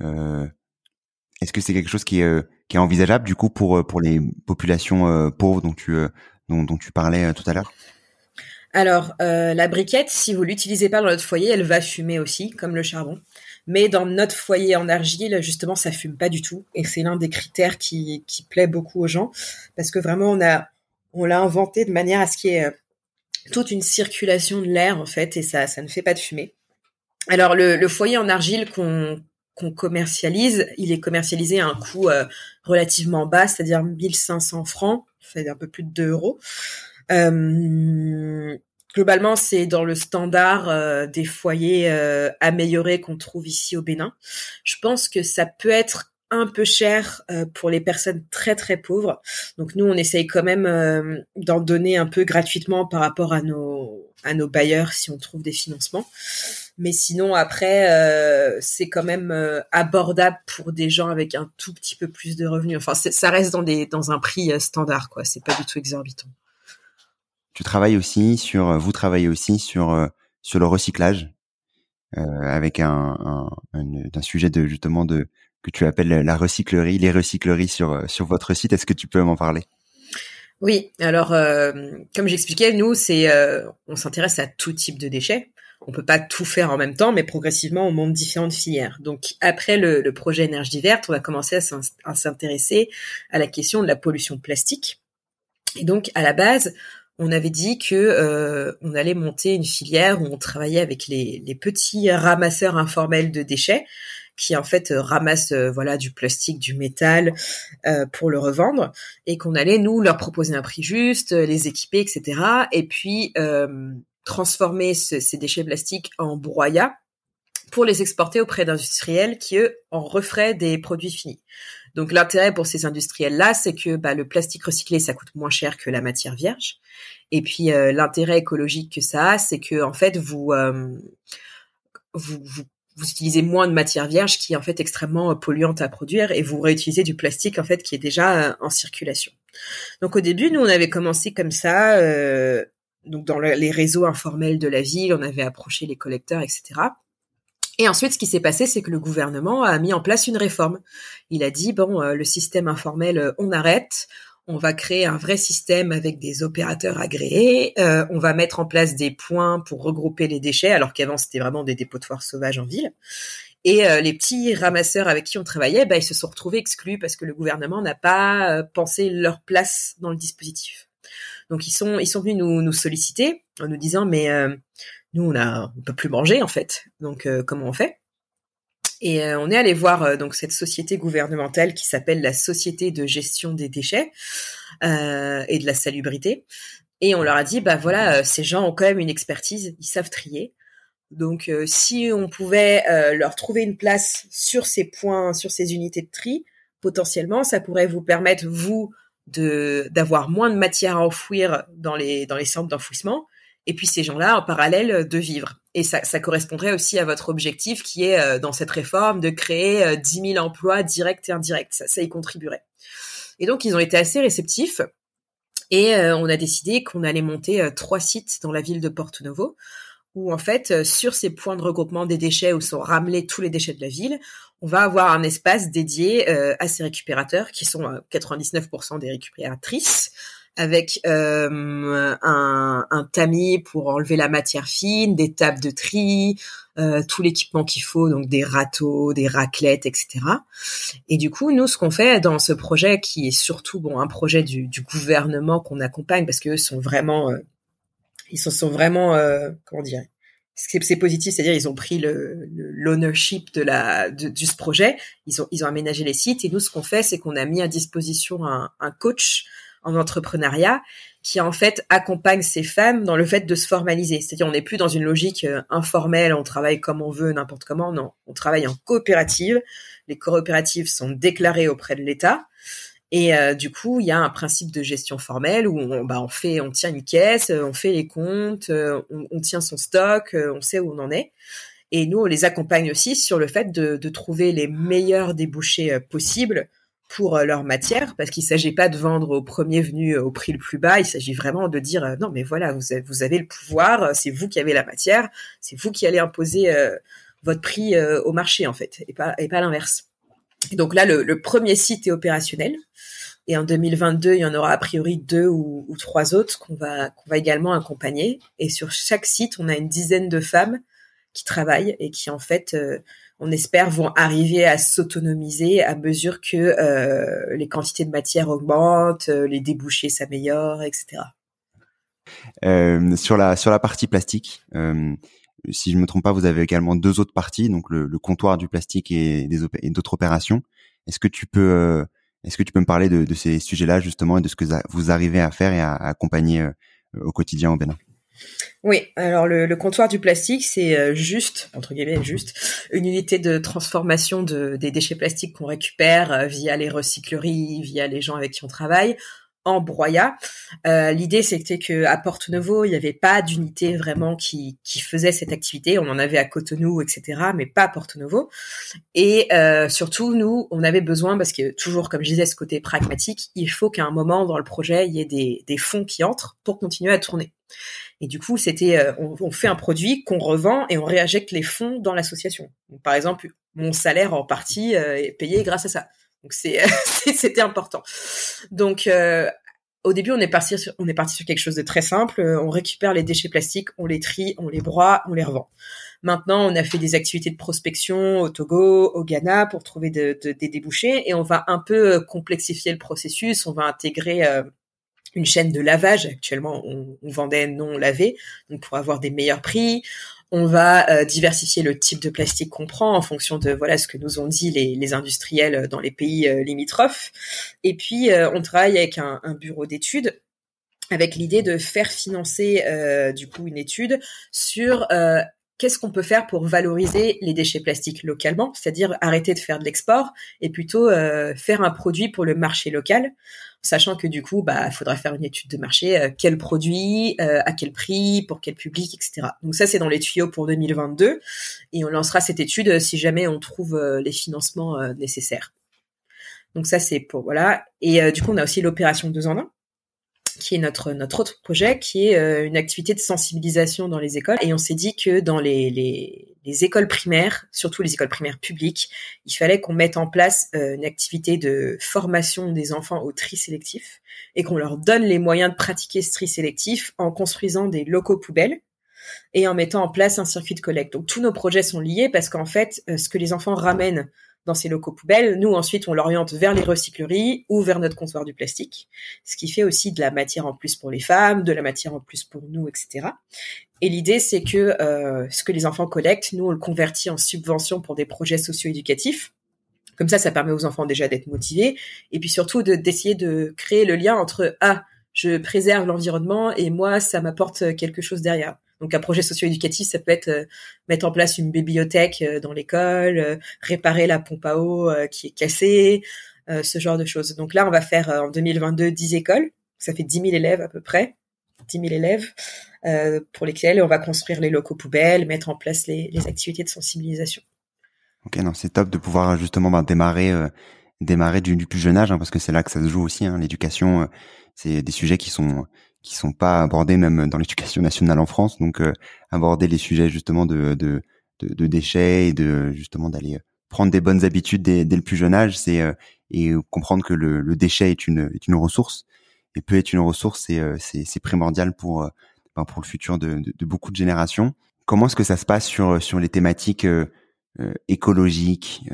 est-ce que c'est quelque chose qui est, qui est envisageable du coup pour pour les populations pauvres dont tu dont, tu parlais tout à l'heure? Alors, euh, la briquette, si vous l'utilisez pas dans votre foyer, elle va fumer aussi, comme le charbon. Mais dans notre foyer en argile, justement, ça fume pas du tout. Et c'est l'un des critères qui, qui plaît beaucoup aux gens. Parce que vraiment, on a, on l'a inventé de manière à ce qu'il y ait euh, toute une circulation de l'air, en fait, et ça, ça ne fait pas de fumée. Alors, le, foyer en argile qu'on commercialise, il est commercialisé à un coût euh, relativement bas, c'est-à-dire 1500 francs, c'est un peu plus de 2 euros. Euh, globalement, c'est dans le standard euh, des foyers euh, améliorés qu'on trouve ici au Bénin. Je pense que ça peut être un peu cher pour les personnes très très pauvres. Donc nous, on essaye quand même d'en donner un peu gratuitement par rapport à nos à nos bailleurs si on trouve des financements. Mais sinon, après, c'est quand même abordable pour des gens avec un tout petit peu plus de revenus. Enfin, ça reste dans des dans un prix standard, quoi. C'est pas du tout exorbitant tu travailles aussi sur, euh, vous travaillez aussi sur euh, sur le recyclage euh, avec un, un, un, sujet de justement de que tu appelles la recyclerie, les recycleries sur sur votre site. Est-ce que tu peux m'en parler? Oui. Alors, euh, comme j'expliquais, nous, c'est on s'intéresse à tout type de déchets. On peut pas tout faire en même temps, mais progressivement, on monte différentes filières. Donc, après le, le projet énergie verte, on va commencer à s'intéresser à la question de la pollution plastique. Et donc, à la base, on avait dit que euh, on allait monter une filière où on travaillait avec les, petits ramasseurs informels de déchets qui en fait ramassent voilà du plastique, du métal pour le revendre et qu'on allait nous leur proposer un prix juste, les équiper, etc. Et puis transformer ces déchets plastiques en broyat pour les exporter auprès d'industriels qui eux en referaient des produits finis. Donc l'intérêt pour ces industriels-là, c'est que bah, le plastique recyclé, ça coûte moins cher que la matière vierge. Et puis euh, l'intérêt écologique que ça a, c'est que en fait vous, euh, vous, vous vous utilisez moins de matière vierge qui est en fait extrêmement euh, polluante à produire et vous réutilisez du plastique en fait qui est déjà en circulation. Donc au début, nous on avait commencé comme ça, euh, donc dans les réseaux informels de la ville, on avait approché les collecteurs, etc. Et ensuite, ce qui s'est passé, c'est que le gouvernement a mis en place une réforme. Il a dit bon, euh, le système informel, euh, on arrête. On va créer un vrai système avec des opérateurs agréés. Euh, on va mettre en place des points pour regrouper les déchets, alors qu'avant c'était vraiment des dépotoirs sauvages en ville. Et les petits ramasseurs avec qui on travaillait, bah, ils se sont retrouvés exclus parce que le gouvernement n'a pas pensé leur place dans le dispositif. Donc ils sont ils sont venus nous, nous solliciter en nous disant mais nous on a on peut plus manger en fait. Donc euh, comment on fait? Et euh, on est allé voir euh, donc cette société gouvernementale qui s'appelle la Société de gestion des déchets et de la salubrité. Et on leur a dit bah voilà ces gens ont quand même une expertise, ils savent trier. Donc si on pouvait leur trouver une place sur ces points, sur ces unités de tri, potentiellement ça pourrait vous permettre vous de d'avoir moins de matière à enfouir dans les dans les centres d'enfouissement et puis ces gens-là en parallèle euh, de vivre. Et ça, ça correspondrait aussi à votre objectif qui est euh, dans cette réforme de créer 10 euh, 000 emplois directs et indirects. Ça, ça y contribuerait. Et donc ils ont été assez réceptifs et on a décidé qu'on allait monter trois sites dans la ville de Porto Novo où en fait sur ces points de regroupement des déchets où sont ramenés tous les déchets de la ville, on va avoir un espace dédié à ces récupérateurs qui sont 99% des récupératrices avec euh, un, un, tamis pour enlever la matière fine, des tables de tri, euh, tout l'équipement qu'il faut, donc des râteaux, des raclettes, etc. Et du coup, nous, ce qu'on fait dans ce projet, qui est surtout bon un projet du, du gouvernement qu'on accompagne, parce qu'eux sont vraiment, euh, ils sont, sont vraiment, euh, comment dire, c'est positif, c'est-à-dire ils ont pris le l'ownership de la de, du ce projet, ils ont ils ont aménagé les sites et nous ce qu'on fait c'est qu'on a mis à disposition un, un coach en entrepreneuriat qui en fait accompagne ces femmes dans le fait de se formaliser. C'est-à-dire on n'est plus dans une logique euh, informelle, on travaille comme on veut, n'importe comment. Non, on travaille en coopérative. Les coopératives sont déclarées auprès de l'État. Et euh, du coup, il y a un principe de gestion formelle où on, bah, on fait, on tient une caisse, euh, on fait les comptes, on, on tient son stock, on sait où on en est. Et nous, on les accompagne aussi sur le fait de, de trouver les meilleurs débouchés possibles pour euh, leur matière, parce qu'il s'agit pas de vendre au premier venu euh, au prix le plus bas, il s'agit vraiment de dire euh, non mais voilà, vous avez, le pouvoir, c'est vous qui avez la matière, c'est vous qui allez imposer votre prix au marché en fait, et pas et pas l'inverse. Donc là, le, premier site est opérationnel. Et en 2022, il y en aura a priori deux ou, ou trois autres qu'on va qu'on va également accompagner. Et sur chaque site, on a une dizaine de femmes qui travaillent et qui en fait on espère, vont arriver à s'autonomiser à mesure que euh, les quantités de matière augmentent, euh, les débouchés s'améliorent, etc. Euh, sur la sur la partie plastique, si je ne me trompe pas, vous avez également deux autres parties, donc le, comptoir du plastique et d'autres opérations. Est-ce que tu peux est-ce que tu peux me parler de, ces sujets-là justement et de ce que vous arrivez à faire et à accompagner au quotidien au Bénin? Oui, alors le, comptoir du plastique, c'est euh, juste, entre guillemets, juste, une unité de transformation de, des déchets plastiques qu'on récupère euh, via les recycleries, via les gens avec qui on travaille, en broyat. Euh, L'idée, c'était que à Porto Novo, il n'y avait pas d'unité vraiment qui, qui faisait cette activité. On en avait à Cotonou, etc., mais pas à Porto Novo. Et euh, surtout, nous, on avait besoin, parce que toujours, comme je disais, ce côté pragmatique, il faut qu'à un moment dans le projet, il y ait des, des fonds qui entrent pour continuer à tourner. Et du coup, c'était, euh, on, fait un produit qu'on revend et on réinjecte les fonds dans l'association. Par exemple, mon salaire en partie euh, est payé grâce à ça. Donc c'est, c'était important. Donc euh, au début, on est parti sur, on est parti sur quelque chose de très simple. On récupère les déchets plastiques, on les trie, on les broie, on les revend. Maintenant, on a fait des activités de prospection au Togo, au Ghana pour trouver des débouchés et on va un peu complexifier le processus. On va intégrer une chaîne de lavage. Actuellement, on, vendait non lavé, donc pour avoir des meilleurs prix. On va diversifier le type de plastique qu'on prend en fonction de voilà ce que nous ont dit les, industriels dans les pays limitrophes. Et puis on travaille avec un bureau d'études avec l'idée de faire financer du coup une étude sur qu'est-ce qu'on peut faire pour valoriser les déchets plastiques localement, c'est-à-dire arrêter de faire de l'export et plutôt euh, faire un produit pour le marché local, sachant que du coup, bah, il faudra faire une étude de marché, euh, quel produit, euh, à quel prix, pour quel public, etc. Donc ça, c'est dans les tuyaux pour 2022, et on lancera cette étude si jamais on trouve les financements nécessaires. Donc ça, c'est pour voilà. Et du coup, on a aussi l'opération deux en un qui est notre notre autre projet, qui est euh, une activité de sensibilisation dans les écoles. Et on s'est dit que dans les, les, les, écoles primaires, surtout les écoles primaires publiques, il fallait qu'on mette en place euh, une activité de formation des enfants au tri sélectif et qu'on leur donne les moyens de pratiquer ce tri sélectif en construisant des locaux poubelles et en mettant en place un circuit de collecte. Donc tous nos projets sont liés parce qu'en fait, euh, ce que les enfants ramènent dans ces locaux poubelles. Nous, ensuite, on l'oriente vers les recycleries ou vers notre comptoir du plastique, ce qui fait aussi de la matière en plus pour les femmes, de la matière en plus pour nous, etc. Et l'idée, c'est que euh, ce que les enfants collectent, nous, on le convertit en subvention pour des projets socio-éducatifs. Comme ça, ça permet aux enfants déjà d'être motivés, et puis surtout d'essayer de créer le lien entre ah, je préserve l'environnement et moi, ça m'apporte quelque chose derrière. Donc un projet socio-éducatif, ça peut être euh, mettre en place une bibliothèque euh, dans l'école, euh, réparer la pompe à eau qui est cassée, ce genre de choses. Donc là, on va faire en 2022 10 écoles, ça fait 10 000 élèves à peu près, 10 000 élèves, pour lesquels on va construire les locaux poubelles, mettre en place les, activités de sensibilisation. Ok, non, c'est top de pouvoir justement ben, démarrer, démarrer du, plus jeune âge, hein, parce que c'est là que ça se joue aussi. Hein, L'éducation, c'est des sujets qui sont qui sont pas abordés même dans l'éducation nationale en France. Donc euh, aborder les sujets justement de, de, de, déchets et de justement d'aller prendre des bonnes habitudes dès, dès le plus jeune âge, c'est euh, et comprendre que le, le, déchet est une est une ressource et peut être une ressource, c'est euh, c'est primordial pour ben, pour le futur de, de, de, beaucoup de générations. Comment est-ce que ça se passe sur sur les thématiques écologiques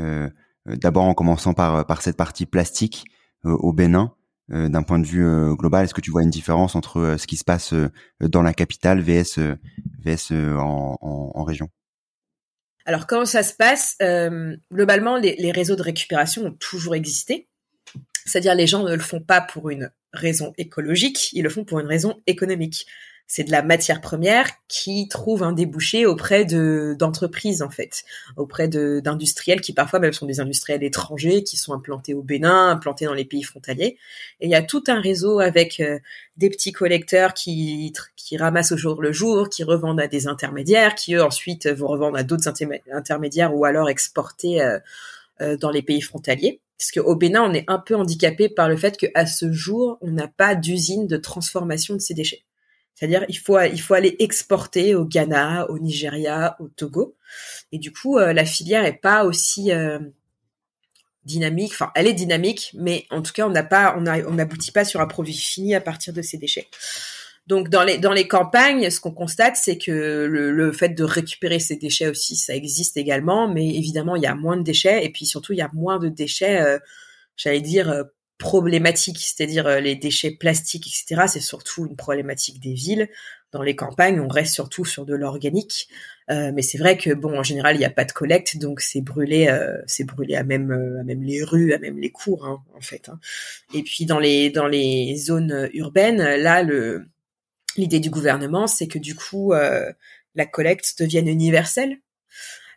D'abord en commençant par par cette partie plastique au Bénin. Euh, d'un point de vue euh, global Est-ce que tu vois une différence entre euh, ce qui se passe dans la capitale vs vs en, région? Alors comment ça se passe Globalement, les, les, réseaux de récupération ont toujours existé. C'est-à-dire les gens ne le font pas pour une raison écologique, ils le font pour une raison économique c'est de la matière première qui trouve un débouché auprès de d'entreprises en fait, auprès de d'industriels qui parfois même sont des industriels étrangers qui sont implantés au Bénin, implantés dans les pays frontaliers. Et il y a tout un réseau avec euh, des petits collecteurs qui qui ramassent au jour le jour, qui revendent à des intermédiaires, qui eux ensuite vont revendre à d'autres intermédiaires ou alors exporter euh, euh, dans les pays frontaliers. Parce qu'au Bénin, on est un peu handicapé par le fait qu'à ce jour, on n'a pas d'usine de transformation de ces déchets. C'est-à-dire il faut il faut aller exporter au Ghana, au Nigeria, au Togo. Et du coup, euh, la filière est pas aussi euh, dynamique. Enfin, elle est dynamique, mais en tout cas, on n'a pas on on n'aboutit pas sur un produit fini à partir de ces déchets. Donc dans les dans les campagnes, ce qu'on constate, c'est que le, le, fait de récupérer ces déchets aussi, ça existe également, mais évidemment il y a moins de déchets et puis surtout il y a moins de déchets, euh, j'allais dire problématique, c'est-à-dire euh, les déchets plastiques, etc. C'est surtout une problématique des villes. Dans les campagnes, on reste surtout sur de l'organique. Euh, mais c'est vrai que bon, en général, il n'y a pas de collecte, donc c'est brûlé, euh, c'est brûlé à même, à même les rues, à même les cours, hein, en fait. Hein. Et puis dans les dans les zones urbaines, là, le l'idée du gouvernement, c'est que du coup, la collecte devienne universelle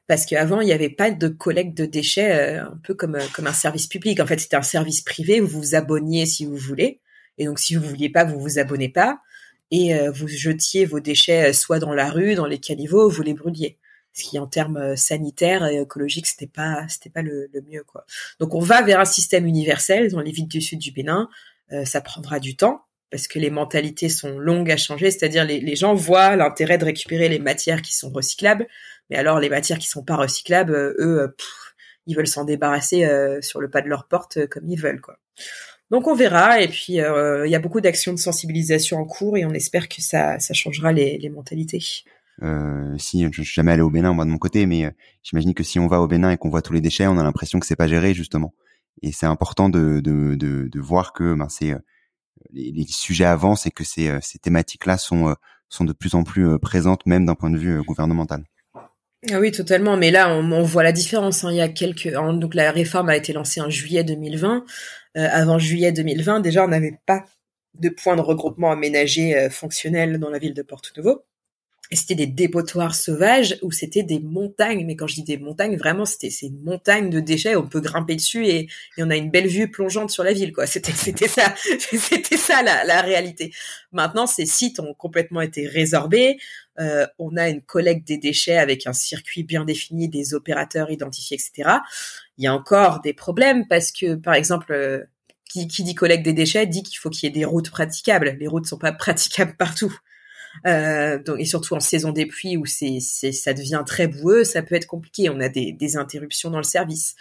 parce qu'avant il n'y avait pas de collecte de déchets euh, un peu comme euh, comme un service public. En fait, c'était un service privé vous vous abonniez si vous voulez, et donc si vous vouliez pas, vous vous abonnez pas, et euh, vous jetiez vos déchets soit dans la rue, dans les caniveaux, vous les brûliez. Ce qui en termes sanitaires et écologiques, c'était pas c'était pas le, mieux quoi. Donc on va vers un système universel dans les villes du sud du Bénin. ça prendra du temps parce que les mentalités sont longues à changer, c'est-à-dire les gens voient l'intérêt de récupérer les matières qui sont recyclables, mais alors les matières qui sont pas recyclables, euh, eux, euh, ils veulent s'en débarrasser euh, sur le pas de leur porte comme ils veulent, quoi. Donc on verra, et puis il y a beaucoup d'actions de sensibilisation en cours, et on espère que ça, ça changera les, les mentalités. Euh, si je suis jamais allé au Bénin moi de mon côté, mais j'imagine que si on va au Bénin et qu'on voit tous les déchets, on a l'impression que c'est pas géré justement. Et c'est important de, de, de, de, voir que ben, c'est les, les, sujets avancent et que ces, ces thématiques-là sont sont de plus en plus présentes, même d'un point de vue gouvernemental. Ah oui, totalement. Mais là, on, voit la différence. Hein. Il y a quelques, donc la réforme a été lancée en juillet 2020. avant juillet 2020, déjà, on n'avait pas de points de regroupement aménagés fonctionnels dans la ville de Porto Novo. C'était des dépotoirs sauvages où c'était des montagnes. Mais quand je dis des montagnes, vraiment, c'était c'est une montagne de déchets. On peut grimper dessus et, on a une belle vue plongeante sur la ville, quoi. C'était ça, c'était ça la, la réalité. Maintenant, ces sites ont complètement été résorbés. Euh, on a une collecte des déchets avec un circuit bien défini, des opérateurs identifiés, etc. Il y a encore des problèmes parce que, par exemple, euh, qui, qui dit collecte des déchets dit qu'il faut qu'il y ait des routes praticables. Les routes sont pas praticables partout. Euh, donc, et surtout en saison des pluies où c'est, ça devient très boueux, ça peut être compliqué. On a des, des interruptions dans le service.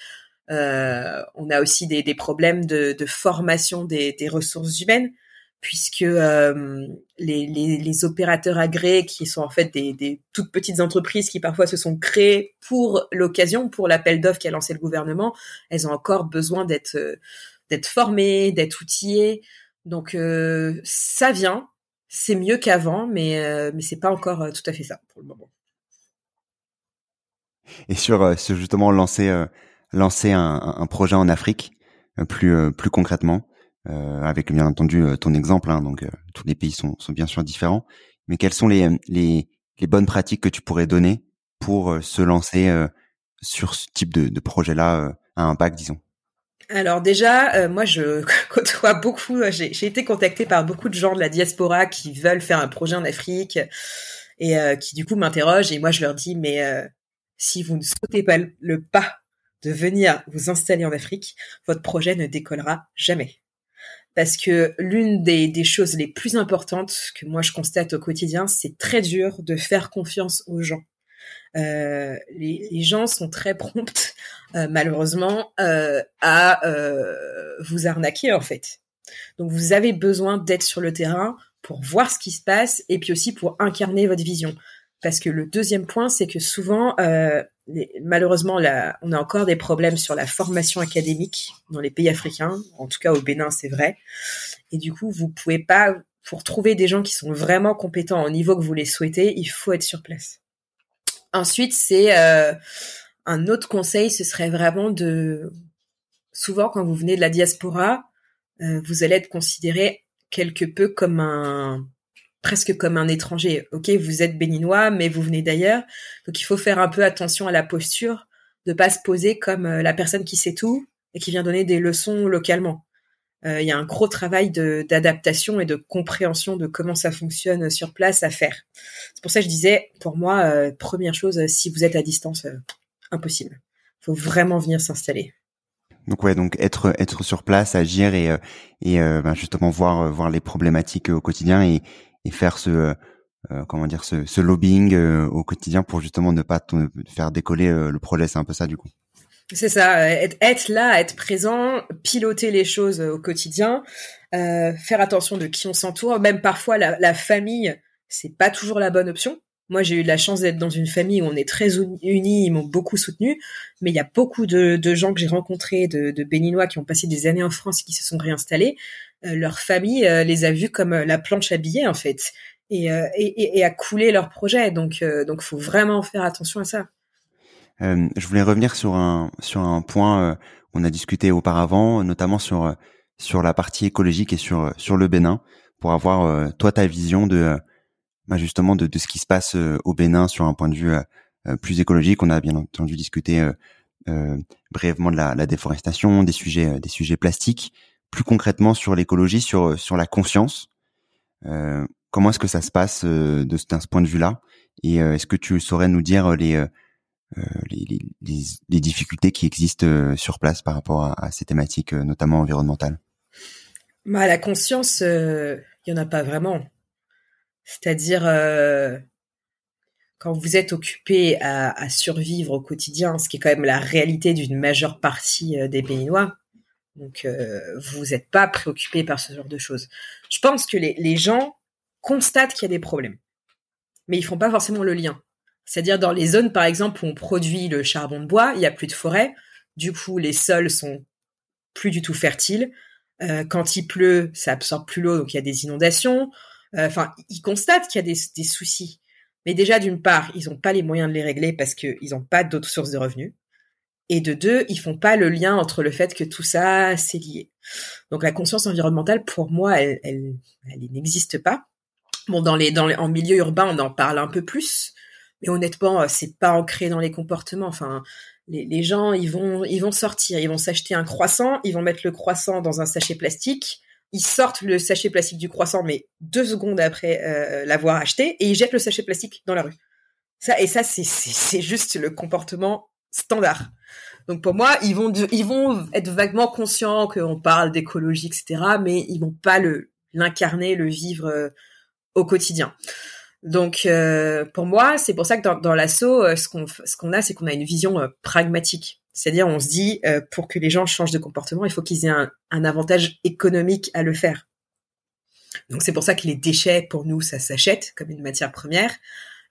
Euh, on a aussi des, des problèmes de, de formation des, des, ressources humaines, puisque euh, les, les, les, opérateurs agréés, qui sont en fait des, des, toutes petites entreprises qui parfois se sont créées pour l'occasion, pour l'appel d'offres qu'a lancé le gouvernement, elles ont encore besoin d'être d'être formées, d'être outillées. Donc euh, ça vient, c'est mieux qu'avant, mais euh, mais c'est pas encore euh, tout à fait ça pour le moment. Et sur, euh, justement lancer lancer un, projet en Afrique plus plus concrètement, avec bien entendu ton exemple, hein, donc tous les pays sont, sont bien sûr différents, mais quelles sont les, les, les bonnes pratiques que tu pourrais donner pour se lancer sur ce type de, de projet-là à impact, disons? Alors déjà, euh, moi je côtoie beaucoup, euh, j'ai été contactée par beaucoup de gens de la diaspora qui veulent faire un projet en Afrique et euh, qui du coup m'interrogent et moi je leur dis mais si vous ne sautez pas le pas de venir vous installer en Afrique, votre projet ne décollera jamais. Parce que l'une des choses les plus importantes que moi je constate au quotidien, c'est très dur de faire confiance aux gens. Euh, les, les, gens sont très prompts, euh, malheureusement, euh, à vous arnaquer en fait. Donc vous avez besoin d'être sur le terrain pour voir ce qui se passe et puis aussi pour incarner votre vision. Parce que le deuxième point, c'est que souvent, malheureusement, là, on a encore des problèmes sur la formation académique dans les pays africains. En tout cas, au Bénin, c'est vrai. Et du coup, vous pouvez pas, pour trouver des gens qui sont vraiment compétents au niveau que vous les souhaitez, il faut être sur place. Ensuite, c'est euh, un autre conseil, ce serait vraiment de souvent quand vous venez de la diaspora, euh, vous allez être considéré quelque peu comme un presque comme un étranger. Ok, vous êtes béninois, mais vous venez d'ailleurs, donc il faut faire un peu attention à la posture, de pas se poser comme euh, la personne qui sait tout et qui vient donner des leçons localement. Euh, il y a un gros travail d'adaptation et de compréhension de comment ça fonctionne sur place à faire. C'est pour ça que je disais, pour moi, euh, première chose, si vous êtes à distance, euh, impossible. Il faut vraiment venir s'installer. Donc ouais, donc être être sur place, agir et et ben justement voir voir les problématiques au quotidien et, et faire ce comment dire ce, ce lobbying au quotidien pour justement ne pas faire décoller le projet. C'est un peu ça du coup. C'est ça, être, là, être présent, piloter les choses au quotidien, euh, faire attention de qui on s'entoure. Même parfois, la, la famille, c'est pas toujours la bonne option. Moi, j'ai eu la chance d'être dans une famille où on est très unis, ils m'ont beaucoup soutenu, mais il y a beaucoup de, de gens que j'ai rencontrés, de, de, Béninois qui ont passé des années en France et qui se sont réinstallés. Euh, leur famille euh, les a vus comme euh, la planche à billets, en fait, et, et, et, a coulé leur projet. Donc, donc, faut vraiment faire attention à ça. Euh, je voulais revenir sur un sur un point euh, a discuté auparavant, notamment sur euh, sur la partie écologique et sur sur le Bénin, pour avoir toi ta vision de bah, justement de, de ce qui se passe au Bénin sur un point de vue plus écologique. On a bien entendu discuté brièvement de la, la, déforestation, des sujets des sujets plastiques, plus concrètement sur l'écologie, sur sur la conscience. comment est-ce que ça se passe de, ce point de vue-là? Et est-ce que tu saurais nous dire les euh, les, les, difficultés qui existent euh, sur place par rapport à, ces thématiques, euh, notamment environnementales bah, La conscience, il y en a pas vraiment. C'est-à-dire, quand vous êtes occupé à, survivre au quotidien, ce qui est quand même la réalité d'une majeure partie des Béninois, donc vous n'êtes pas préoccupé par ce genre de choses. Je pense que les, les gens constatent qu'il y a des problèmes, mais ils font pas forcément le lien. C'est-à-dire dans les zones, par exemple, où on produit le charbon de bois, il y a plus de forêt. Du coup, les sols sont plus du tout fertiles. Euh, quand il pleut, ça absorbe plus l'eau, donc il y a des inondations. Enfin, ils constatent qu'il y a des, des soucis. Mais déjà, d'une part, ils n'ont pas les moyens de les régler parce qu'ils n'ont pas d'autres sources de revenus. Et de deux, ils font pas le lien entre le fait que tout ça, c'est lié. Donc la conscience environnementale, pour moi, elle, elle, elle n'existe pas. Bon, dans les, dans les, en milieu urbain, on en parle un peu plus, mais honnêtement, c'est pas ancré dans les comportements. Enfin, les, gens, ils vont, ils vont sortir, ils vont s'acheter un croissant, ils vont mettre le croissant dans un sachet plastique, ils sortent le sachet plastique du croissant, mais deux secondes après euh, l'avoir acheté, et ils jettent le sachet plastique dans la rue. Ça et ça, c'est c'est juste le comportement standard. Donc pour moi, ils vont ils vont être vaguement conscients qu'on parle d'écologie, etc., mais ils vont pas le l'incarner, le vivre euh, au quotidien. Donc euh, pour moi, c'est pour ça que dans, l'assaut, euh, ce qu'on a, c'est qu'on a une vision pragmatique. C'est-à-dire, on se dit, pour que les gens changent de comportement, il faut qu'ils aient un, avantage économique à le faire. Donc c'est pour ça que les déchets, pour nous, ça s'achète comme une matière première.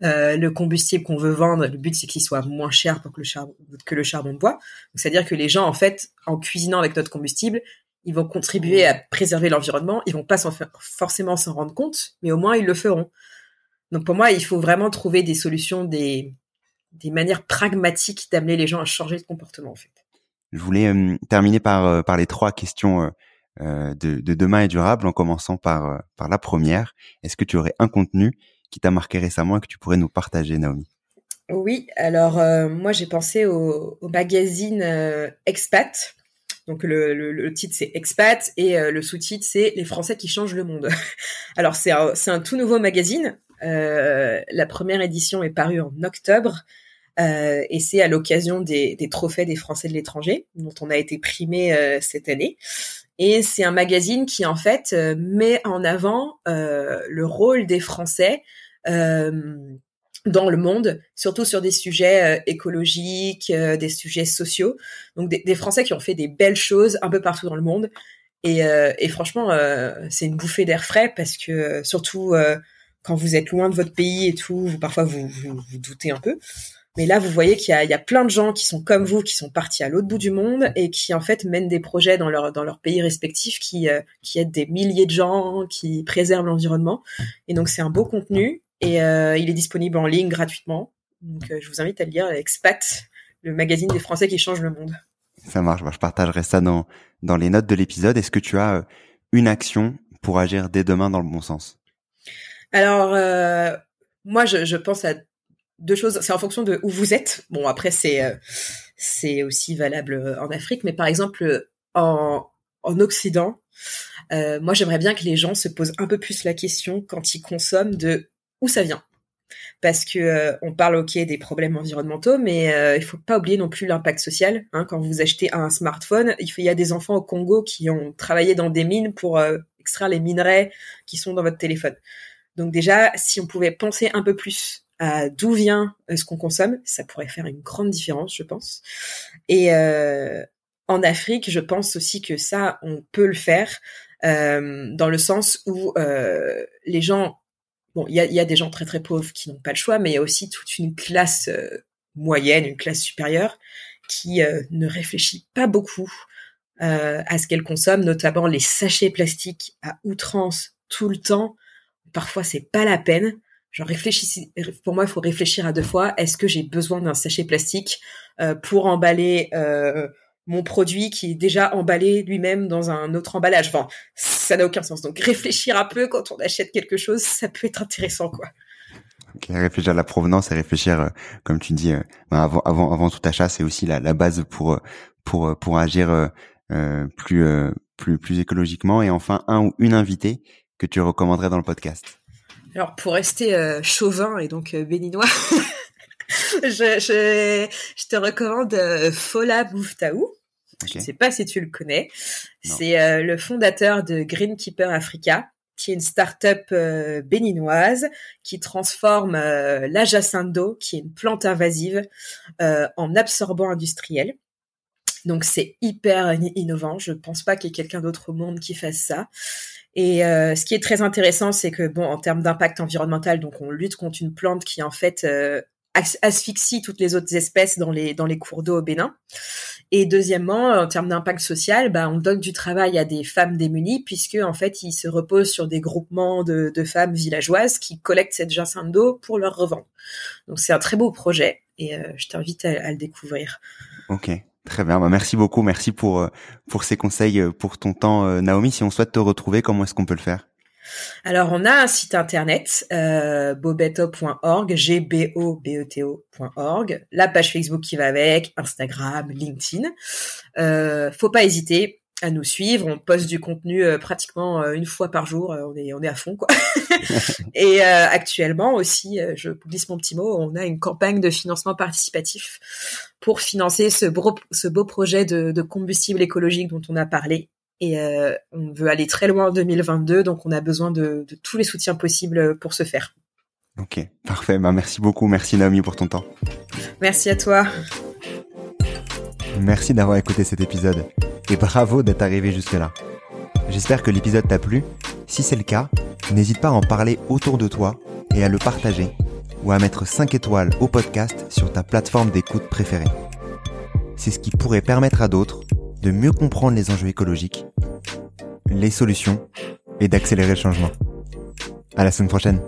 Euh, le combustible qu'on veut vendre, le but c'est qu'il soit moins cher pour que le charbon, que le charbon de bois. C'est-à-dire que les gens, en fait, en cuisinant avec notre combustible, ils vont contribuer à préserver l'environnement. Ils vont pas forcément s'en rendre compte, mais au moins ils le feront. Donc pour moi, il faut vraiment trouver des solutions, des, des manières pragmatiques d'amener les gens à changer de comportement, en fait. Je voulais euh, terminer par, euh, par les trois questions de, de demain et durable, en commençant par, par la première. Est-ce que tu aurais un contenu qui t'a marqué récemment et que tu pourrais nous partager, Naomi? Oui, alors euh, moi j'ai pensé au, magazine euh, Expat. Donc le, le, titre c'est Expat et euh, le sous-titre c'est Les Français qui changent le monde. alors c'est un, un, tout nouveau magazine. La première édition est parue en octobre. et c'est à l'occasion des, trophées des Français de l'étranger, dont on a été primé cette année. Et c'est un magazine qui en fait euh, met en avant euh, le rôle des Français euh, dans le monde, surtout sur des sujets écologiques, des sujets sociaux. Donc des, Français qui ont fait des belles choses un peu partout dans le monde. Et franchement, c'est une bouffée d'air frais parce que surtout quand vous êtes loin de votre pays et tout, vous, parfois vous, vous, doutez un peu. Mais là, vous voyez qu'il y, a, plein de gens qui sont comme vous, qui sont partis à l'autre bout du monde et qui en fait mènent des projets dans leur dans leur pays respectifs, qui euh, qui aident des milliers de gens, qui préservent l'environnement. Et donc c'est un beau contenu et euh, il est disponible en ligne gratuitement. Donc euh, je vous invite à le lire, Expat, le magazine des Français qui changent le monde. Ça marche. je partagerai ça dans dans les notes de l'épisode. Est-ce que tu as une action pour agir dès demain dans le bon sens? Alors moi, je, pense à deux choses. C'est en fonction de où vous êtes. Bon, après, c'est euh, aussi valable euh, en Afrique, mais par exemple en en Occident, euh, moi, j'aimerais bien que les gens se posent un peu plus la question quand ils consomment de où ça vient. Parce que on parle ok des problèmes environnementaux, mais il faut pas oublier non plus l'impact social. Hein. quand vous achetez un smartphone, il, y a des enfants au Congo qui ont travaillé dans des mines pour extraire les minerais qui sont dans votre téléphone. Donc déjà, si on pouvait penser un peu plus d'où vient euh, ce qu'on consomme, ça pourrait faire une grande différence, je pense. Et euh, en Afrique, je pense aussi que ça, on peut le faire euh, dans le sens où les gens, bon, il y a, y a, des gens très très pauvres qui n'ont pas le choix, mais il y a aussi toute une classe moyenne, une classe supérieure qui ne réfléchit pas beaucoup à ce qu'elle consomme, notamment les sachets plastiques à outrance tout le temps. Parfois, c'est pas la peine. Genre réfléchissez. Pour moi, il faut réfléchir à deux fois. Est-ce que j'ai besoin d'un sachet plastique euh, pour emballer euh, mon produit qui est déjà emballé lui-même dans un autre emballage? Enfin, ça n'a aucun sens. Donc réfléchir un peu quand on achète quelque chose, ça peut être intéressant, quoi. Okay, réfléchir à la provenance et réfléchir, euh, comme tu dis, ben avant, avant, avant tout achat, c'est aussi la, la, base pour pour pour agir plus plus plus écologiquement. Et enfin, un ou une invitée que tu recommanderais dans le podcast. Alors pour rester euh, chauvin et donc euh, béninois, je, je, je, te recommande euh, Fola Bouftaou. Je ne sais pas si tu le connais. C'est le fondateur de Greenkeeper Africa, qui est une start-up béninoise qui transforme la jacinthe d'eau, qui est une plante invasive, en absorbant industriel. Donc c'est hyper innovant. Je pense pas qu'il y ait quelqu'un d'autre au monde qui fasse ça. Et euh, ce qui est très intéressant, c'est que bon, en termes d'impact environnemental, donc on lutte contre une plante qui en fait euh, asphyxie toutes les autres espèces dans les dans les cours d'eau au Bénin. Et deuxièmement, en termes d'impact social, bah, on donne du travail à des femmes démunies puisque en fait, ils se reposent sur des groupements de, femmes villageoises qui collectent cette jacinthe d'eau pour leur revendre. Donc c'est un très beau projet et euh, je t'invite à, à, le découvrir. Ok. Très bien, bah, merci beaucoup, merci pour euh, pour ces conseils, euh, pour ton temps, Naomi. Si on souhaite te retrouver, comment est-ce qu'on peut le faire? Alors, on a un site internet, euh, bobeto.org, g b o b e t la page Facebook qui va avec, Instagram, LinkedIn. Euh, faut pas hésiter à nous suivre. On poste du contenu euh, pratiquement euh, une fois par jour. on est on est à fond quoi. Et actuellement aussi, je glisse mon petit mot, on a une campagne de financement participatif pour financer ce beau, ce beau projet de, de combustible écologique dont on a parlé et euh, on veut aller très loin en 2022, donc on a besoin de, de, tous les soutiens possibles pour ce faire. Ok, parfait. Bah, merci beaucoup. Merci Naomi pour ton temps. Merci à toi. Merci d'avoir écouté cet épisode et bravo d'être arrivé jusque-là. J'espère que l'épisode t'a plu. Si c'est le cas, n'hésite pas à en parler autour de toi et à le partager ou à mettre 5 étoiles au podcast sur ta plateforme d'écoute préférée. C'est ce qui pourrait permettre à d'autres de mieux comprendre les enjeux écologiques, les solutions et d'accélérer le changement. À la semaine prochaine.